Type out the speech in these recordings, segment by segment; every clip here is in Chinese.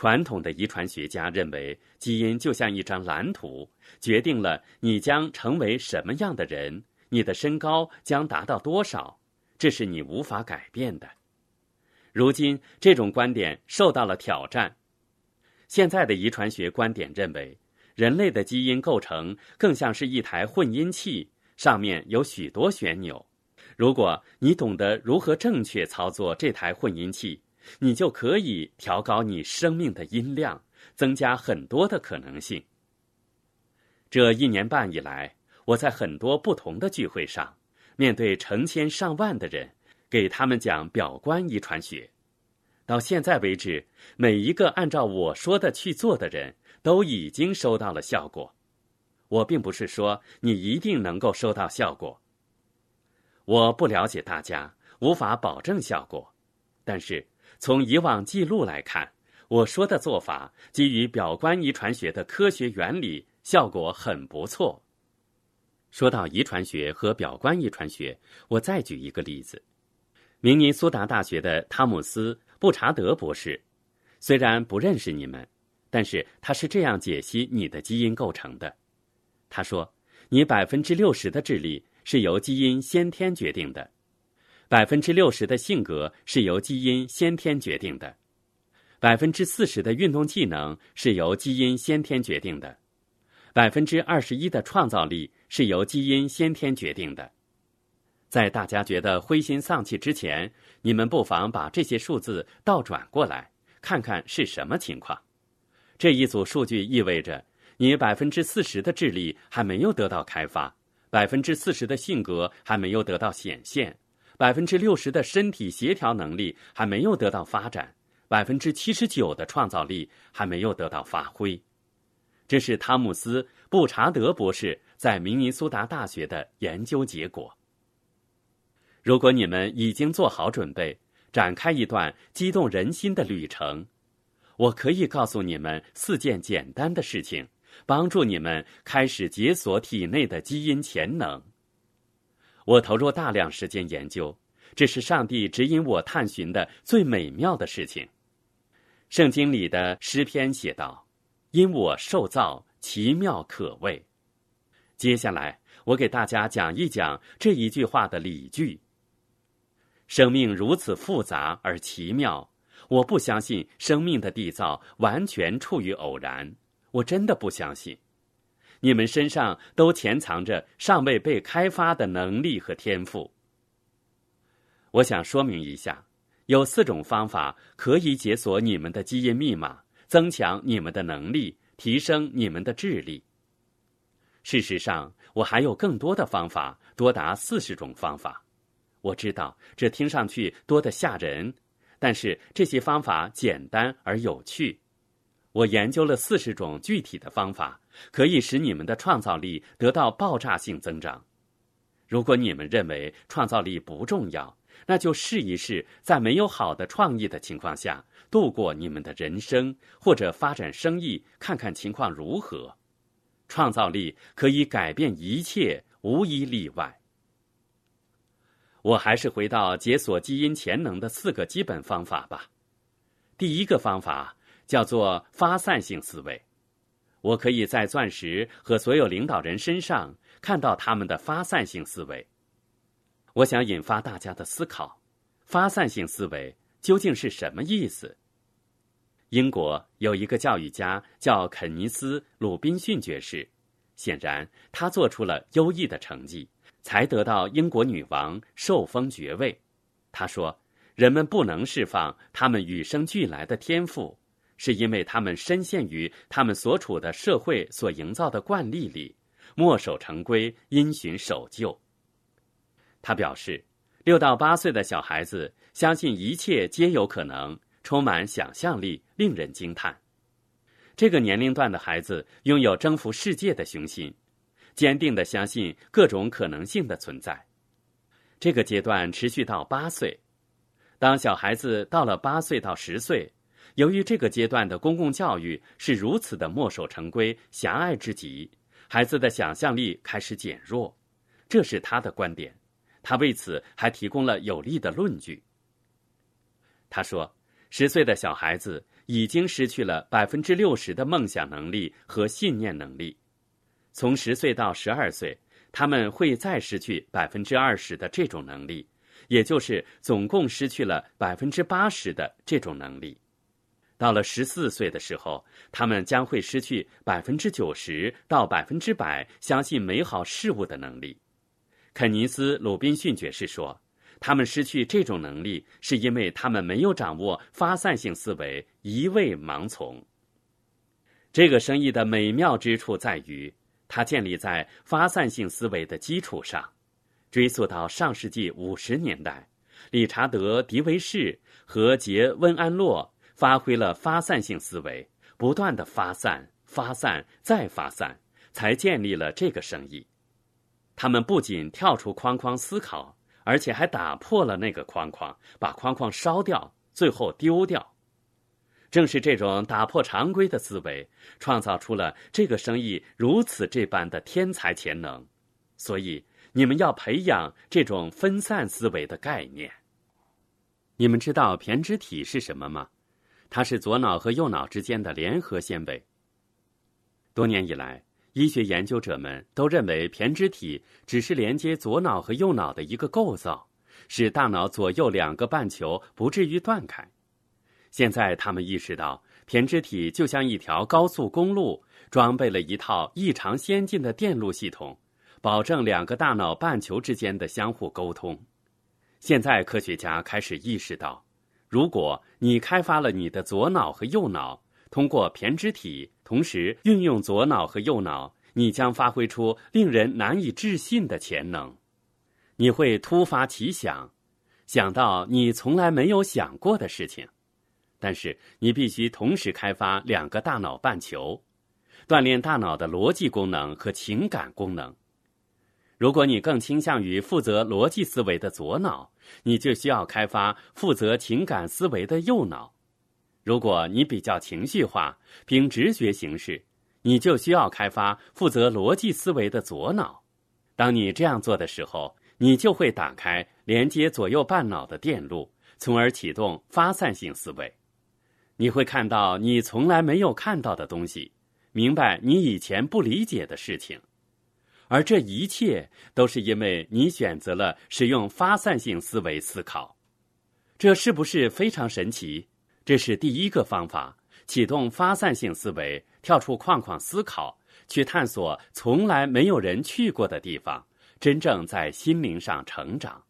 传统的遗传学家认为，基因就像一张蓝图，决定了你将成为什么样的人，你的身高将达到多少，这是你无法改变的。如今，这种观点受到了挑战。现在的遗传学观点认为，人类的基因构成更像是一台混音器，上面有许多旋钮。如果你懂得如何正确操作这台混音器，你就可以调高你生命的音量，增加很多的可能性。这一年半以来，我在很多不同的聚会上，面对成千上万的人，给他们讲表观遗传学。到现在为止，每一个按照我说的去做的人，都已经收到了效果。我并不是说你一定能够收到效果。我不了解大家，无法保证效果，但是。从以往记录来看，我说的做法基于表观遗传学的科学原理，效果很不错。说到遗传学和表观遗传学，我再举一个例子：明尼苏达大学的汤姆斯·布查德博士，虽然不认识你们，但是他是这样解析你的基因构成的。他说，你百分之六十的智力是由基因先天决定的。百分之六十的性格是由基因先天决定的，百分之四十的运动技能是由基因先天决定的，百分之二十一的创造力是由基因先天决定的。在大家觉得灰心丧气之前，你们不妨把这些数字倒转过来，看看是什么情况。这一组数据意味着你百分之四十的智力还没有得到开发，百分之四十的性格还没有得到显现。百分之六十的身体协调能力还没有得到发展，百分之七十九的创造力还没有得到发挥，这是汤姆斯·布查德博士在明尼苏达大学的研究结果。如果你们已经做好准备，展开一段激动人心的旅程，我可以告诉你们四件简单的事情，帮助你们开始解锁体内的基因潜能。我投入大量时间研究，这是上帝指引我探寻的最美妙的事情。圣经里的诗篇写道：“因我受造奇妙可畏。”接下来，我给大家讲一讲这一句话的理据。生命如此复杂而奇妙，我不相信生命的缔造完全处于偶然，我真的不相信。你们身上都潜藏着尚未被开发的能力和天赋。我想说明一下，有四种方法可以解锁你们的基因密码，增强你们的能力，提升你们的智力。事实上，我还有更多的方法，多达四十种方法。我知道这听上去多得吓人，但是这些方法简单而有趣。我研究了四十种具体的方法，可以使你们的创造力得到爆炸性增长。如果你们认为创造力不重要，那就试一试，在没有好的创意的情况下度过你们的人生，或者发展生意，看看情况如何。创造力可以改变一切，无一例外。我还是回到解锁基因潜能的四个基本方法吧。第一个方法。叫做发散性思维，我可以在钻石和所有领导人身上看到他们的发散性思维。我想引发大家的思考：发散性思维究竟是什么意思？英国有一个教育家叫肯尼斯·鲁滨逊爵士，显然他做出了优异的成绩，才得到英国女王受封爵位。他说：“人们不能释放他们与生俱来的天赋。”是因为他们深陷于他们所处的社会所营造的惯例里，墨守成规、因循守旧。他表示，六到八岁的小孩子相信一切皆有可能，充满想象力，令人惊叹。这个年龄段的孩子拥有征服世界的雄心，坚定的相信各种可能性的存在。这个阶段持续到八岁。当小孩子到了八岁到十岁。由于这个阶段的公共教育是如此的墨守成规、狭隘之极，孩子的想象力开始减弱，这是他的观点。他为此还提供了有力的论据。他说：“十岁的小孩子已经失去了百分之六十的梦想能力和信念能力，从十岁到十二岁，他们会再失去百分之二十的这种能力，也就是总共失去了百分之八十的这种能力。到了十四岁的时候，他们将会失去百分之九十到百分之百相信美好事物的能力。肯尼斯·鲁滨逊爵士说。他们失去这种能力，是因为他们没有掌握发散性思维，一味盲从。这个生意的美妙之处在于，它建立在发散性思维的基础上。追溯到上世纪五十年代，理查德·迪维士和杰·温安洛发挥了发散性思维，不断的发散、发散再发散，才建立了这个生意。他们不仅跳出框框思考。而且还打破了那个框框，把框框烧掉，最后丢掉。正是这种打破常规的思维，创造出了这个生意如此这般的天才潜能。所以，你们要培养这种分散思维的概念。你们知道胼胝体是什么吗？它是左脑和右脑之间的联合纤维。多年以来。医学研究者们都认为胼胝体只是连接左脑和右脑的一个构造，使大脑左右两个半球不至于断开。现在他们意识到，胼胝体就像一条高速公路，装备了一套异常先进的电路系统，保证两个大脑半球之间的相互沟通。现在科学家开始意识到，如果你开发了你的左脑和右脑，通过胼胝体同时运用左脑和右脑，你将发挥出令人难以置信的潜能。你会突发奇想，想到你从来没有想过的事情。但是你必须同时开发两个大脑半球，锻炼大脑的逻辑功能和情感功能。如果你更倾向于负责逻辑思维的左脑，你就需要开发负责情感思维的右脑。如果你比较情绪化，凭直觉行事，你就需要开发负责逻辑思维的左脑。当你这样做的时候，你就会打开连接左右半脑的电路，从而启动发散性思维。你会看到你从来没有看到的东西，明白你以前不理解的事情，而这一切都是因为你选择了使用发散性思维思考。这是不是非常神奇？这是第一个方法，启动发散性思维，跳出框框思考，去探索从来没有人去过的地方，真正在心灵上成长。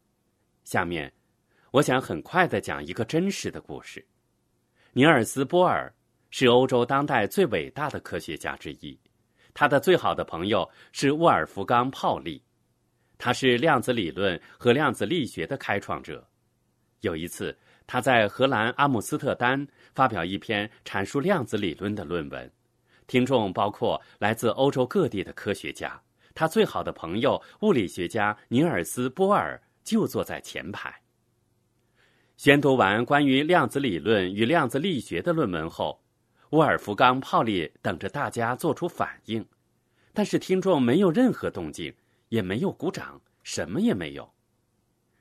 下面，我想很快的讲一个真实的故事。尼尔斯·波尔是欧洲当代最伟大的科学家之一，他的最好的朋友是沃尔夫冈·泡利，他是量子理论和量子力学的开创者。有一次。他在荷兰阿姆斯特丹发表一篇阐述量子理论的论文，听众包括来自欧洲各地的科学家。他最好的朋友物理学家尼尔斯·波尔就坐在前排。宣读完关于量子理论与量子力学的论文后，沃尔夫冈·泡利等着大家做出反应，但是听众没有任何动静，也没有鼓掌，什么也没有。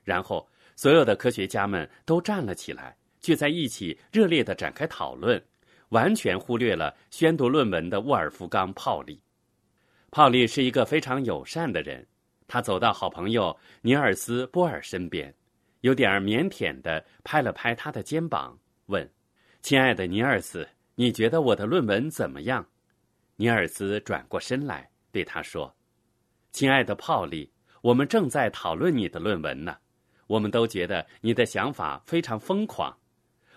然后。所有的科学家们都站了起来，聚在一起，热烈的展开讨论，完全忽略了宣读论文的沃尔夫冈·泡利。泡利是一个非常友善的人，他走到好朋友尼尔斯·波尔身边，有点腼腆的拍了拍他的肩膀，问：“亲爱的尼尔斯，你觉得我的论文怎么样？”尼尔斯转过身来对他说：“亲爱的泡利，我们正在讨论你的论文呢。”我们都觉得你的想法非常疯狂，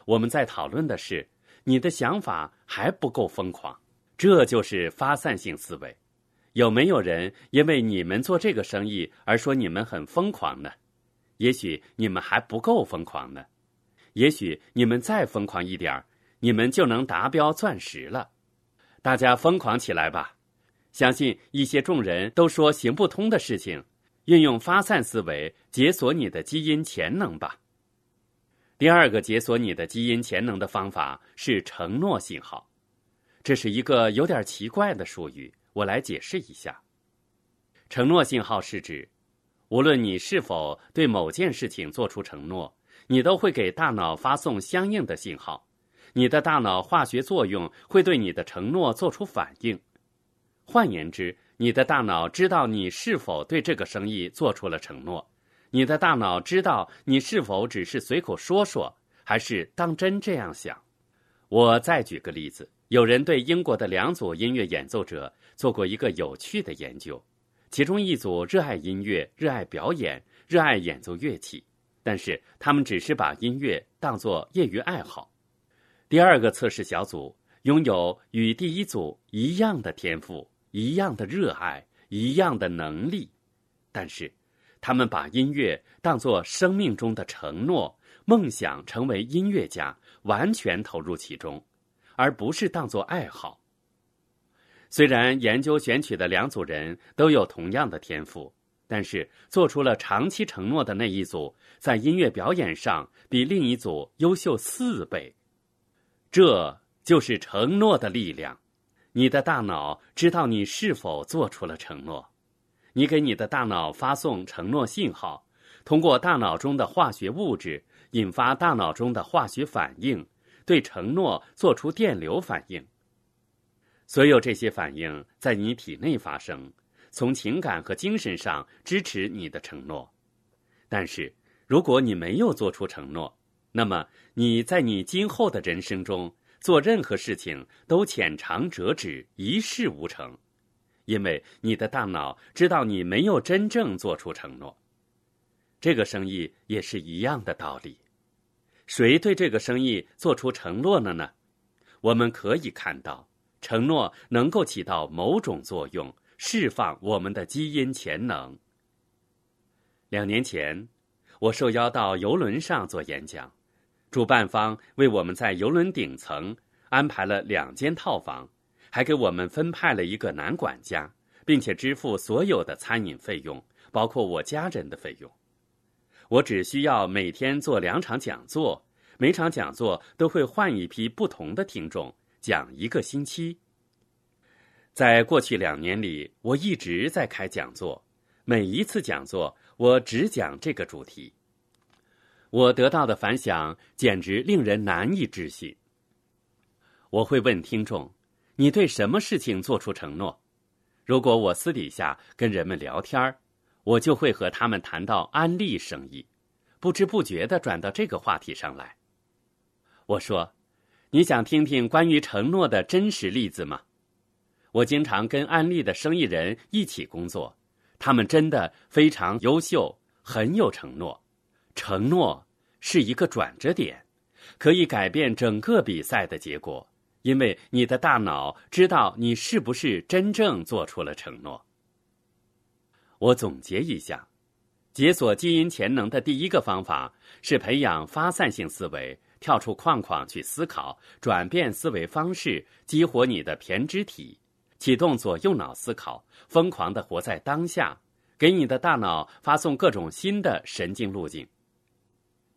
我们在讨论的是你的想法还不够疯狂，这就是发散性思维。有没有人因为你们做这个生意而说你们很疯狂呢？也许你们还不够疯狂呢，也许你们再疯狂一点儿，你们就能达标钻石了。大家疯狂起来吧！相信一些众人都说行不通的事情。运用发散思维解锁你的基因潜能吧。第二个解锁你的基因潜能的方法是承诺信号，这是一个有点奇怪的术语，我来解释一下。承诺信号是指，无论你是否对某件事情做出承诺，你都会给大脑发送相应的信号。你的大脑化学作用会对你的承诺做出反应。换言之，你的大脑知道你是否对这个生意做出了承诺。你的大脑知道你是否只是随口说说，还是当真这样想。我再举个例子：有人对英国的两组音乐演奏者做过一个有趣的研究，其中一组热爱音乐、热爱表演、热爱演奏乐器，但是他们只是把音乐当作业余爱好。第二个测试小组拥有与第一组一样的天赋、一样的热爱、一样的能力，但是他们把音乐当作生命中的承诺，梦想成为音乐家，完全投入其中，而不是当作爱好。虽然研究选取的两组人都有同样的天赋，但是做出了长期承诺的那一组，在音乐表演上比另一组优秀四倍。这就是承诺的力量。你的大脑知道你是否做出了承诺，你给你的大脑发送承诺信号，通过大脑中的化学物质引发大脑中的化学反应，对承诺做出电流反应。所有这些反应在你体内发生，从情感和精神上支持你的承诺。但是，如果你没有做出承诺，那么你在你今后的人生中做任何事情都浅尝辄止，一事无成，因为你的大脑知道你没有真正做出承诺。这个生意也是一样的道理。谁对这个生意做出承诺了呢？我们可以看到，承诺能够起到某种作用，释放我们的基因潜能。两年前，我受邀到游轮上做演讲。主办方为我们在游轮顶层安排了两间套房，还给我们分派了一个男管家，并且支付所有的餐饮费用，包括我家人的费用。我只需要每天做两场讲座，每场讲座都会换一批不同的听众，讲一个星期。在过去两年里，我一直在开讲座，每一次讲座我只讲这个主题。我得到的反响简直令人难以置信。我会问听众：“你对什么事情做出承诺？”如果我私底下跟人们聊天我就会和他们谈到安利生意，不知不觉的转到这个话题上来。我说：“你想听听关于承诺的真实例子吗？”我经常跟安利的生意人一起工作，他们真的非常优秀，很有承诺。承诺是一个转折点，可以改变整个比赛的结果，因为你的大脑知道你是不是真正做出了承诺。我总结一下，解锁基因潜能的第一个方法是培养发散性思维，跳出框框去思考，转变思维方式，激活你的胼胝体，启动左右脑思考，疯狂的活在当下，给你的大脑发送各种新的神经路径。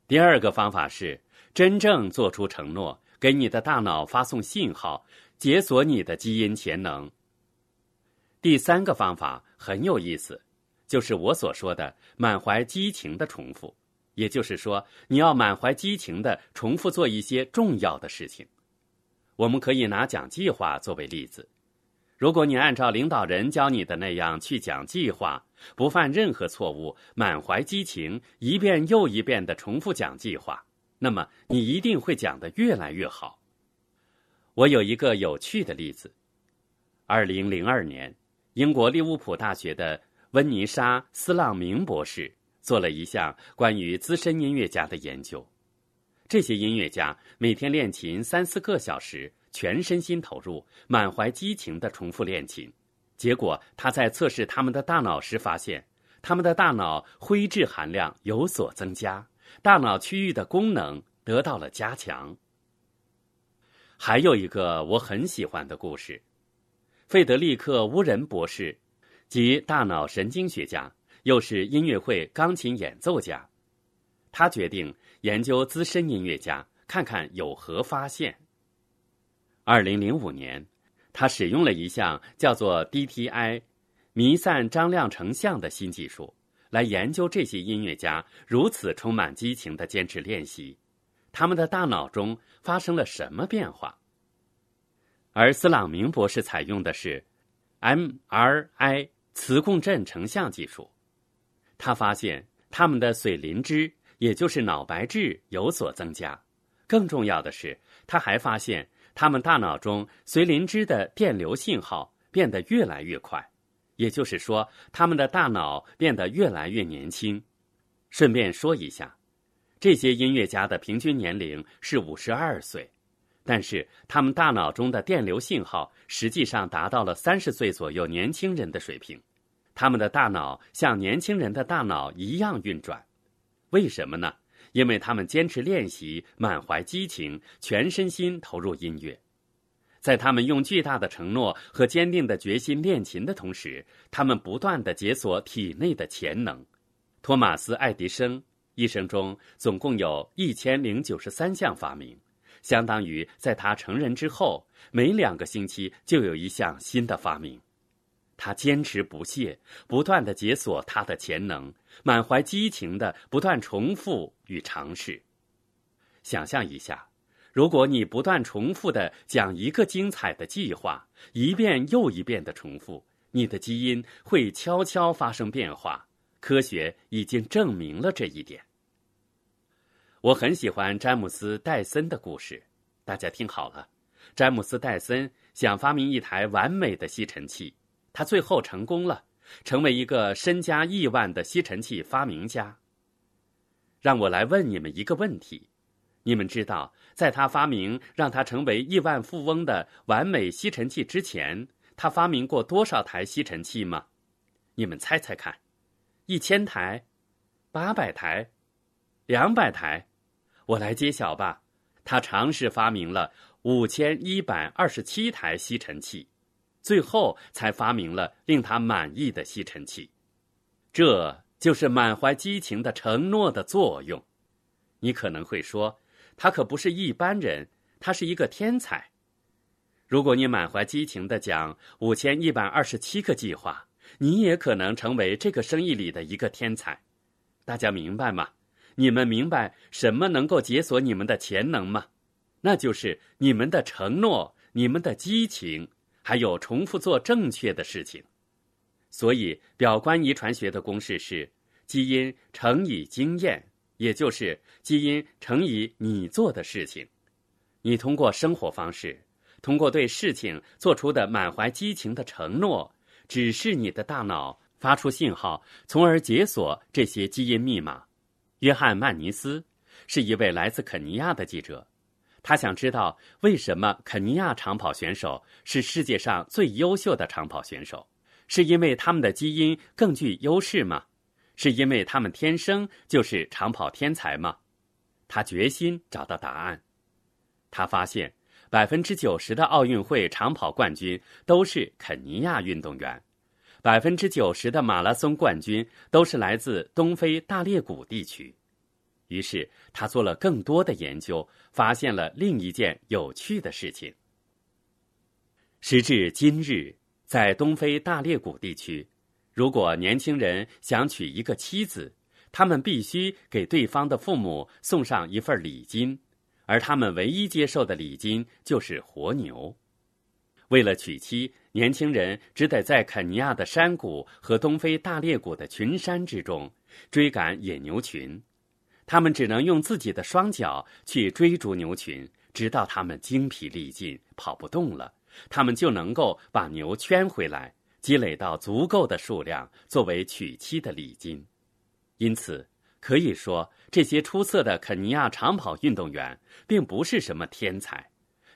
第二个方法是真正做出承诺，给你的大脑发送信号，解锁你的基因潜能。第三个方法很有意思，就是我所说的满怀激情的重复，也就是说，你要满怀激情的重复做一些重要的事情。我们可以拿讲计划作为例子。如果你按照领导人教你的那样去讲计划，不犯任何错误，满怀激情，一遍又一遍的重复讲计划，那么你一定会讲得越来越好。我有一个有趣的例子：二零零二年，英国利物浦大学的温妮莎·斯朗明博士做了一项关于资深音乐家的研究。这些音乐家每天练琴三四个小时。全身心投入，满怀激情的重复练琴，结果他在测试他们的大脑时发现，他们的大脑灰质含量有所增加，大脑区域的功能得到了加强。还有一个我很喜欢的故事，费德利克·乌仁博士，即大脑神经学家，又是音乐会钢琴演奏家，他决定研究资深音乐家，看看有何发现。二零零五年，他使用了一项叫做 DTI 弥散张量成像的新技术，来研究这些音乐家如此充满激情的坚持练习，他们的大脑中发生了什么变化？而斯朗明博士采用的是 MRI 磁共振成像技术，他发现他们的髓磷脂，也就是脑白质有所增加。更重要的是，他还发现他们大脑中髓磷脂的电流信号变得越来越快。也就是说，他们的大脑变得越来越年轻。顺便说一下，这些音乐家的平均年龄是五十二岁，但是他们大脑中的电流信号实际上达到了三十岁左右年轻人的水平。他们的大脑像年轻人的大脑一样运转。为什么呢？因为他们坚持练习，满怀激情，全身心投入音乐。在他们用巨大的承诺和坚定的决心练琴的同时，他们不断的解锁体内的潜能。托马斯·爱迪生一生中总共有一千零九十三项发明，相当于在他成人之后每两个星期就有一项新的发明。他坚持不懈，不断的解锁他的潜能，满怀激情的不断重复与尝试。想象一下。如果你不断重复的讲一个精彩的计划，一遍又一遍的重复，你的基因会悄悄发生变化。科学已经证明了这一点。我很喜欢詹姆斯·戴森的故事，大家听好了。詹姆斯·戴森想发明一台完美的吸尘器，他最后成功了，成为一个身家亿万的吸尘器发明家。让我来问你们一个问题。你们知道，在他发明让他成为亿万富翁的完美吸尘器之前，他发明过多少台吸尘器吗？你们猜猜看，一千台，八百台，两百台？我来揭晓吧。他尝试发明了五千一百二十七台吸尘器，最后才发明了令他满意的吸尘器。这就是满怀激情的承诺的作用。你可能会说。他可不是一般人，他是一个天才。如果你满怀激情的讲五千一百二十七个计划，你也可能成为这个生意里的一个天才。大家明白吗？你们明白什么能够解锁你们的潜能吗？那就是你们的承诺、你们的激情，还有重复做正确的事情。所以，表观遗传学的公式是：基因乘以经验。也就是基因乘以你做的事情，你通过生活方式，通过对事情做出的满怀激情的承诺，指示你的大脑发出信号，从而解锁这些基因密码。约翰·曼尼斯是一位来自肯尼亚的记者，他想知道为什么肯尼亚长跑选手是世界上最优秀的长跑选手，是因为他们的基因更具优势吗？是因为他们天生就是长跑天才吗？他决心找到答案。他发现，百分之九十的奥运会长跑冠军都是肯尼亚运动员，百分之九十的马拉松冠军都是来自东非大裂谷地区。于是，他做了更多的研究，发现了另一件有趣的事情。时至今日，在东非大裂谷地区。如果年轻人想娶一个妻子，他们必须给对方的父母送上一份礼金，而他们唯一接受的礼金就是活牛。为了娶妻，年轻人只得在肯尼亚的山谷和东非大裂谷的群山之中追赶野牛群，他们只能用自己的双脚去追逐牛群，直到他们精疲力尽跑不动了，他们就能够把牛圈回来。积累到足够的数量作为娶妻的礼金，因此可以说，这些出色的肯尼亚长跑运动员并不是什么天才，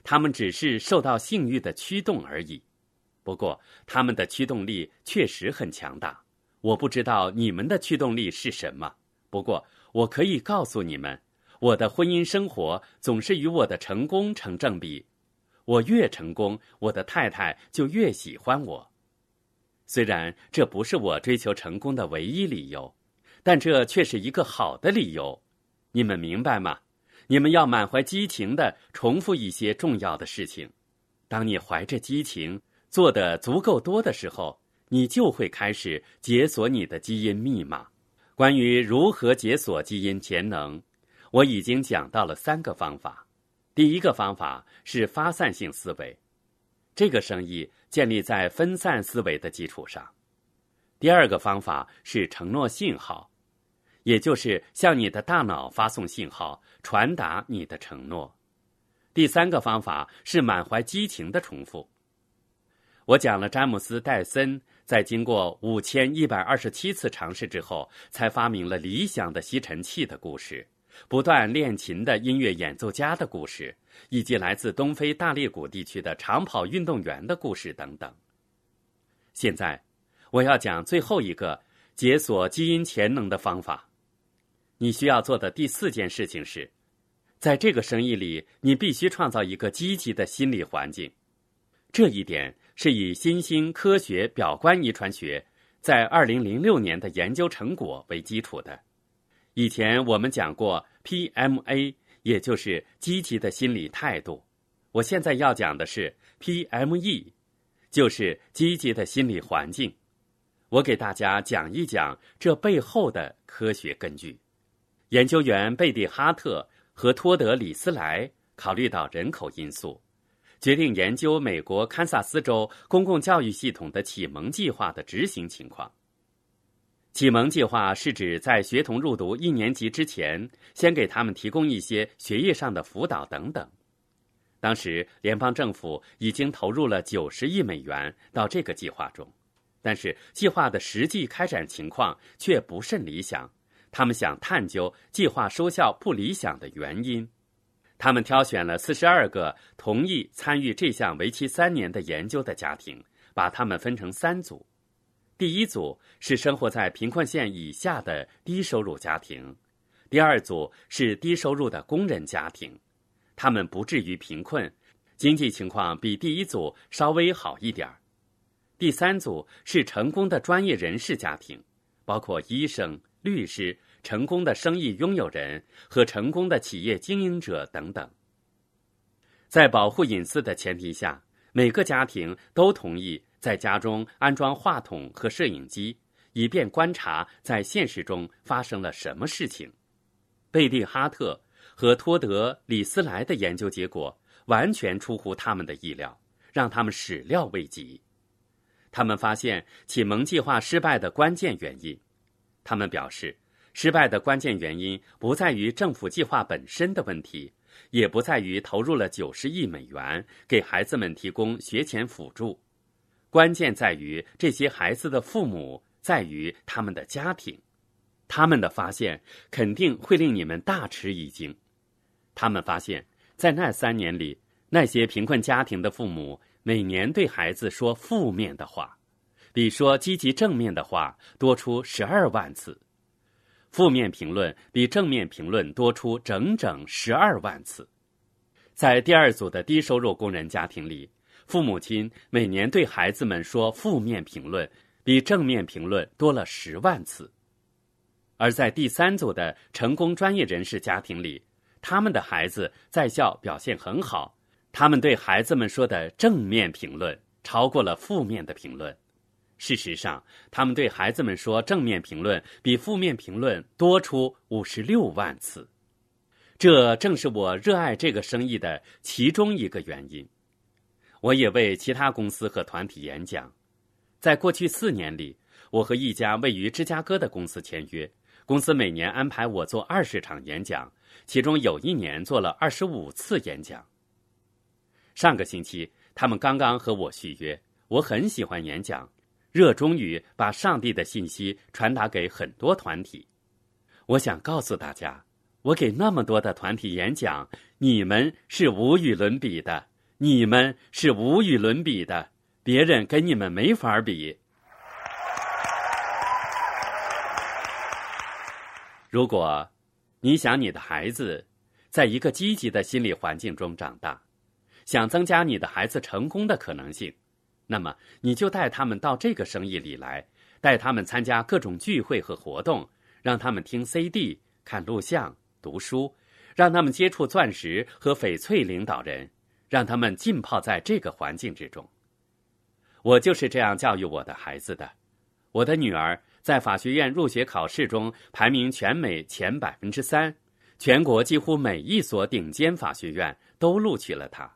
他们只是受到性欲的驱动而已。不过，他们的驱动力确实很强大。我不知道你们的驱动力是什么，不过我可以告诉你们，我的婚姻生活总是与我的成功成正比。我越成功，我的太太就越喜欢我。虽然这不是我追求成功的唯一理由，但这却是一个好的理由。你们明白吗？你们要满怀激情的重复一些重要的事情。当你怀着激情做的足够多的时候，你就会开始解锁你的基因密码。关于如何解锁基因潜能，我已经讲到了三个方法。第一个方法是发散性思维，这个生意建立在分散思维的基础上。第二个方法是承诺信号，也就是向你的大脑发送信号，传达你的承诺。第三个方法是满怀激情的重复。我讲了詹姆斯·戴森。在经过五千一百二十七次尝试之后，才发明了理想的吸尘器的故事，不断练琴的音乐演奏家的故事，以及来自东非大裂谷地区的长跑运动员的故事等等。现在，我要讲最后一个解锁基因潜能的方法。你需要做的第四件事情是，在这个生意里，你必须创造一个积极的心理环境。这一点。是以新兴科学表观遗传学在二零零六年的研究成果为基础的。以前我们讲过 PMA，也就是积极的心理态度。我现在要讲的是 PME，就是积极的心理环境。我给大家讲一讲这背后的科学根据。研究员贝蒂·哈特和托德·李斯莱考虑到人口因素。决定研究美国堪萨斯州公共教育系统的启蒙计划的执行情况。启蒙计划是指在学童入读一年级之前，先给他们提供一些学业上的辅导等等。当时，联邦政府已经投入了九十亿美元到这个计划中，但是计划的实际开展情况却不甚理想。他们想探究计划收效不理想的原因。他们挑选了四十二个同意参与这项为期三年的研究的家庭，把他们分成三组。第一组是生活在贫困线以下的低收入家庭，第二组是低收入的工人家庭，他们不至于贫困，经济情况比第一组稍微好一点儿。第三组是成功的专业人士家庭，包括医生、律师。成功的生意拥有人和成功的企业经营者等等，在保护隐私的前提下，每个家庭都同意在家中安装话筒和摄影机，以便观察在现实中发生了什么事情。贝蒂·哈特和托德·李斯莱的研究结果完全出乎他们的意料，让他们始料未及。他们发现启蒙计划失败的关键原因，他们表示。失败的关键原因不在于政府计划本身的问题，也不在于投入了九十亿美元给孩子们提供学前辅助，关键在于这些孩子的父母，在于他们的家庭。他们的发现肯定会令你们大吃一惊。他们发现，在那三年里，那些贫困家庭的父母每年对孩子说负面的话，比说积极正面的话多出十二万次。负面评论比正面评论多出整整十二万次。在第二组的低收入工人家庭里，父母亲每年对孩子们说负面评论比正面评论多了十万次；而在第三组的成功专业人士家庭里，他们的孩子在校表现很好，他们对孩子们说的正面评论超过了负面的评论。事实上，他们对孩子们说正面评论比负面评论多出五十六万次。这正是我热爱这个生意的其中一个原因。我也为其他公司和团体演讲。在过去四年里，我和一家位于芝加哥的公司签约，公司每年安排我做二十场演讲，其中有一年做了二十五次演讲。上个星期，他们刚刚和我续约。我很喜欢演讲。热衷于把上帝的信息传达给很多团体。我想告诉大家，我给那么多的团体演讲，你们是无与伦比的，你们是无与伦比的，别人跟你们没法比。如果你想你的孩子在一个积极的心理环境中长大，想增加你的孩子成功的可能性。那么，你就带他们到这个生意里来，带他们参加各种聚会和活动，让他们听 CD、看录像、读书，让他们接触钻石和翡翠领导人，让他们浸泡在这个环境之中。我就是这样教育我的孩子的。我的女儿在法学院入学考试中排名全美前百分之三，全国几乎每一所顶尖法学院都录取了她。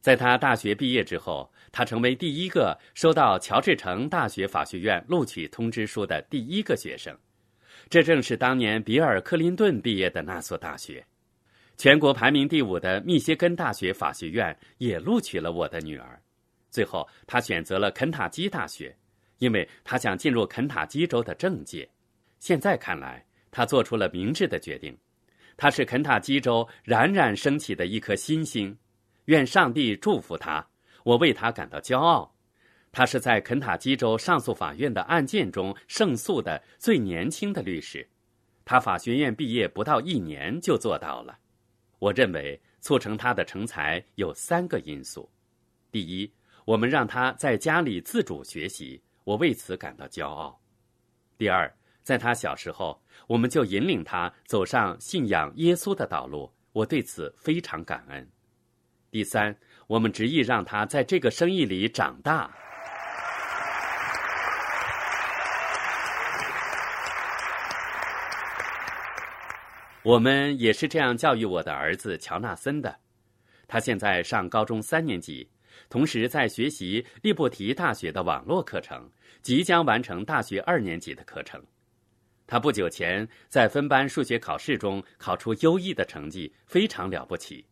在他大学毕业之后，他成为第一个收到乔治城大学法学院录取通知书的第一个学生。这正是当年比尔·克林顿毕业的那所大学。全国排名第五的密歇根大学法学院也录取了我的女儿。最后，他选择了肯塔基大学，因为他想进入肯塔基州的政界。现在看来，他做出了明智的决定。他是肯塔基州冉冉升起的一颗新星。愿上帝祝福他，我为他感到骄傲。他是在肯塔基州上诉法院的案件中胜诉的最年轻的律师。他法学院毕业不到一年就做到了。我认为促成他的成才有三个因素：第一，我们让他在家里自主学习，我为此感到骄傲；第二，在他小时候，我们就引领他走上信仰耶稣的道路，我对此非常感恩。第三，我们执意让他在这个生意里长大。我们也是这样教育我的儿子乔纳森的。他现在上高中三年级，同时在学习利布提大学的网络课程，即将完成大学二年级的课程。他不久前在分班数学考试中考出优异的成绩，非常了不起。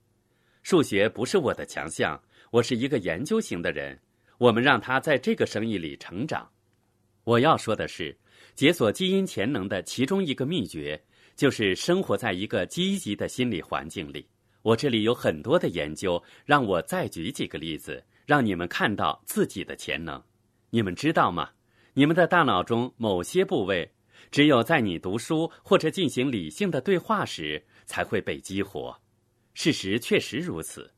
数学不是我的强项，我是一个研究型的人。我们让他在这个生意里成长。我要说的是，解锁基因潜能的其中一个秘诀，就是生活在一个积极的心理环境里。我这里有很多的研究，让我再举几个例子，让你们看到自己的潜能。你们知道吗？你们的大脑中某些部位，只有在你读书或者进行理性的对话时，才会被激活。事实确实如此，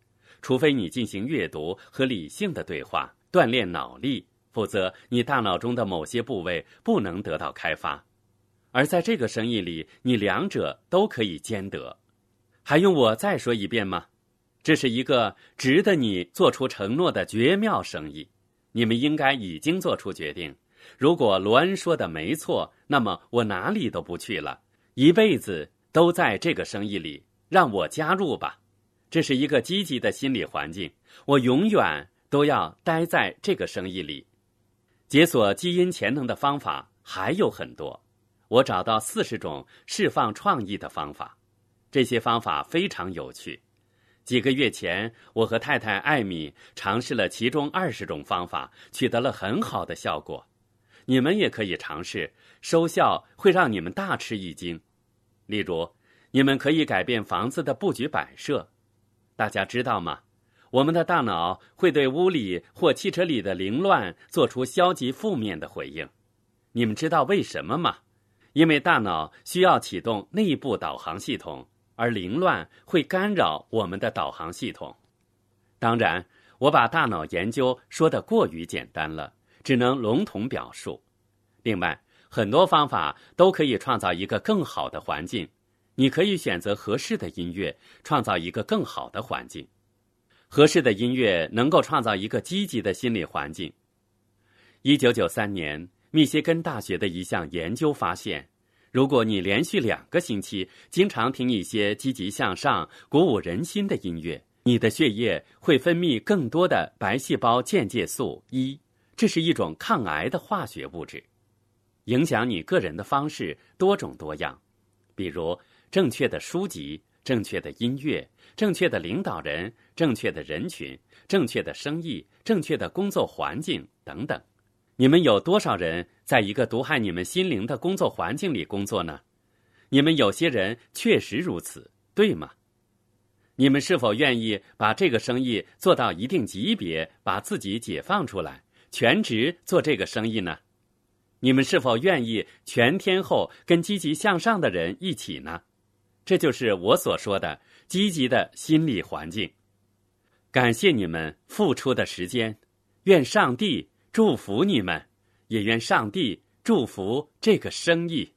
除非你进行阅读和理性的对话，锻炼脑力，否则你大脑中的某些部位不能得到开发。而在这个生意里，你两者都可以兼得。还用我再说一遍吗？这是一个值得你做出承诺的绝妙生意。你们应该已经做出决定。如果罗恩说的没错，那么我哪里都不去了，一辈子都在这个生意里。让我加入吧，这是一个积极的心理环境。我永远都要待在这个生意里。解锁基因潜能的方法还有很多，我找到四十种释放创意的方法，这些方法非常有趣。几个月前，我和太太艾米尝试了其中二十种方法，取得了很好的效果。你们也可以尝试，收效会让你们大吃一惊。例如。你们可以改变房子的布局摆设，大家知道吗？我们的大脑会对屋里或汽车里的凌乱做出消极负面的回应。你们知道为什么吗？因为大脑需要启动内部导航系统，而凌乱会干扰我们的导航系统。当然，我把大脑研究说的过于简单了，只能笼统表述。另外，很多方法都可以创造一个更好的环境。你可以选择合适的音乐，创造一个更好的环境。合适的音乐能够创造一个积极的心理环境。一九九三年，密歇根大学的一项研究发现，如果你连续两个星期经常听一些积极向上、鼓舞人心的音乐，你的血液会分泌更多的白细胞间介素一，这是一种抗癌的化学物质。影响你个人的方式多种多样，比如。正确的书籍、正确的音乐、正确的领导人、正确的人群、正确的生意、正确的工作环境等等，你们有多少人在一个毒害你们心灵的工作环境里工作呢？你们有些人确实如此，对吗？你们是否愿意把这个生意做到一定级别，把自己解放出来，全职做这个生意呢？你们是否愿意全天候跟积极向上的人一起呢？这就是我所说的积极的心理环境。感谢你们付出的时间，愿上帝祝福你们，也愿上帝祝福这个生意。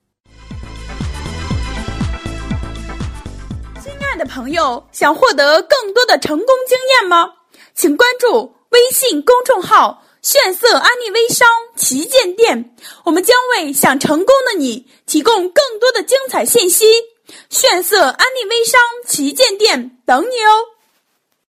亲爱的朋友，想获得更多的成功经验吗？请关注微信公众号炫色安利微商旗舰店，我们将为想成功的你提供更多的精彩信息。炫色安利微商旗舰店等你哦。